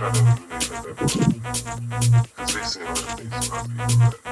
try to eliminate. Because they seem like these are people that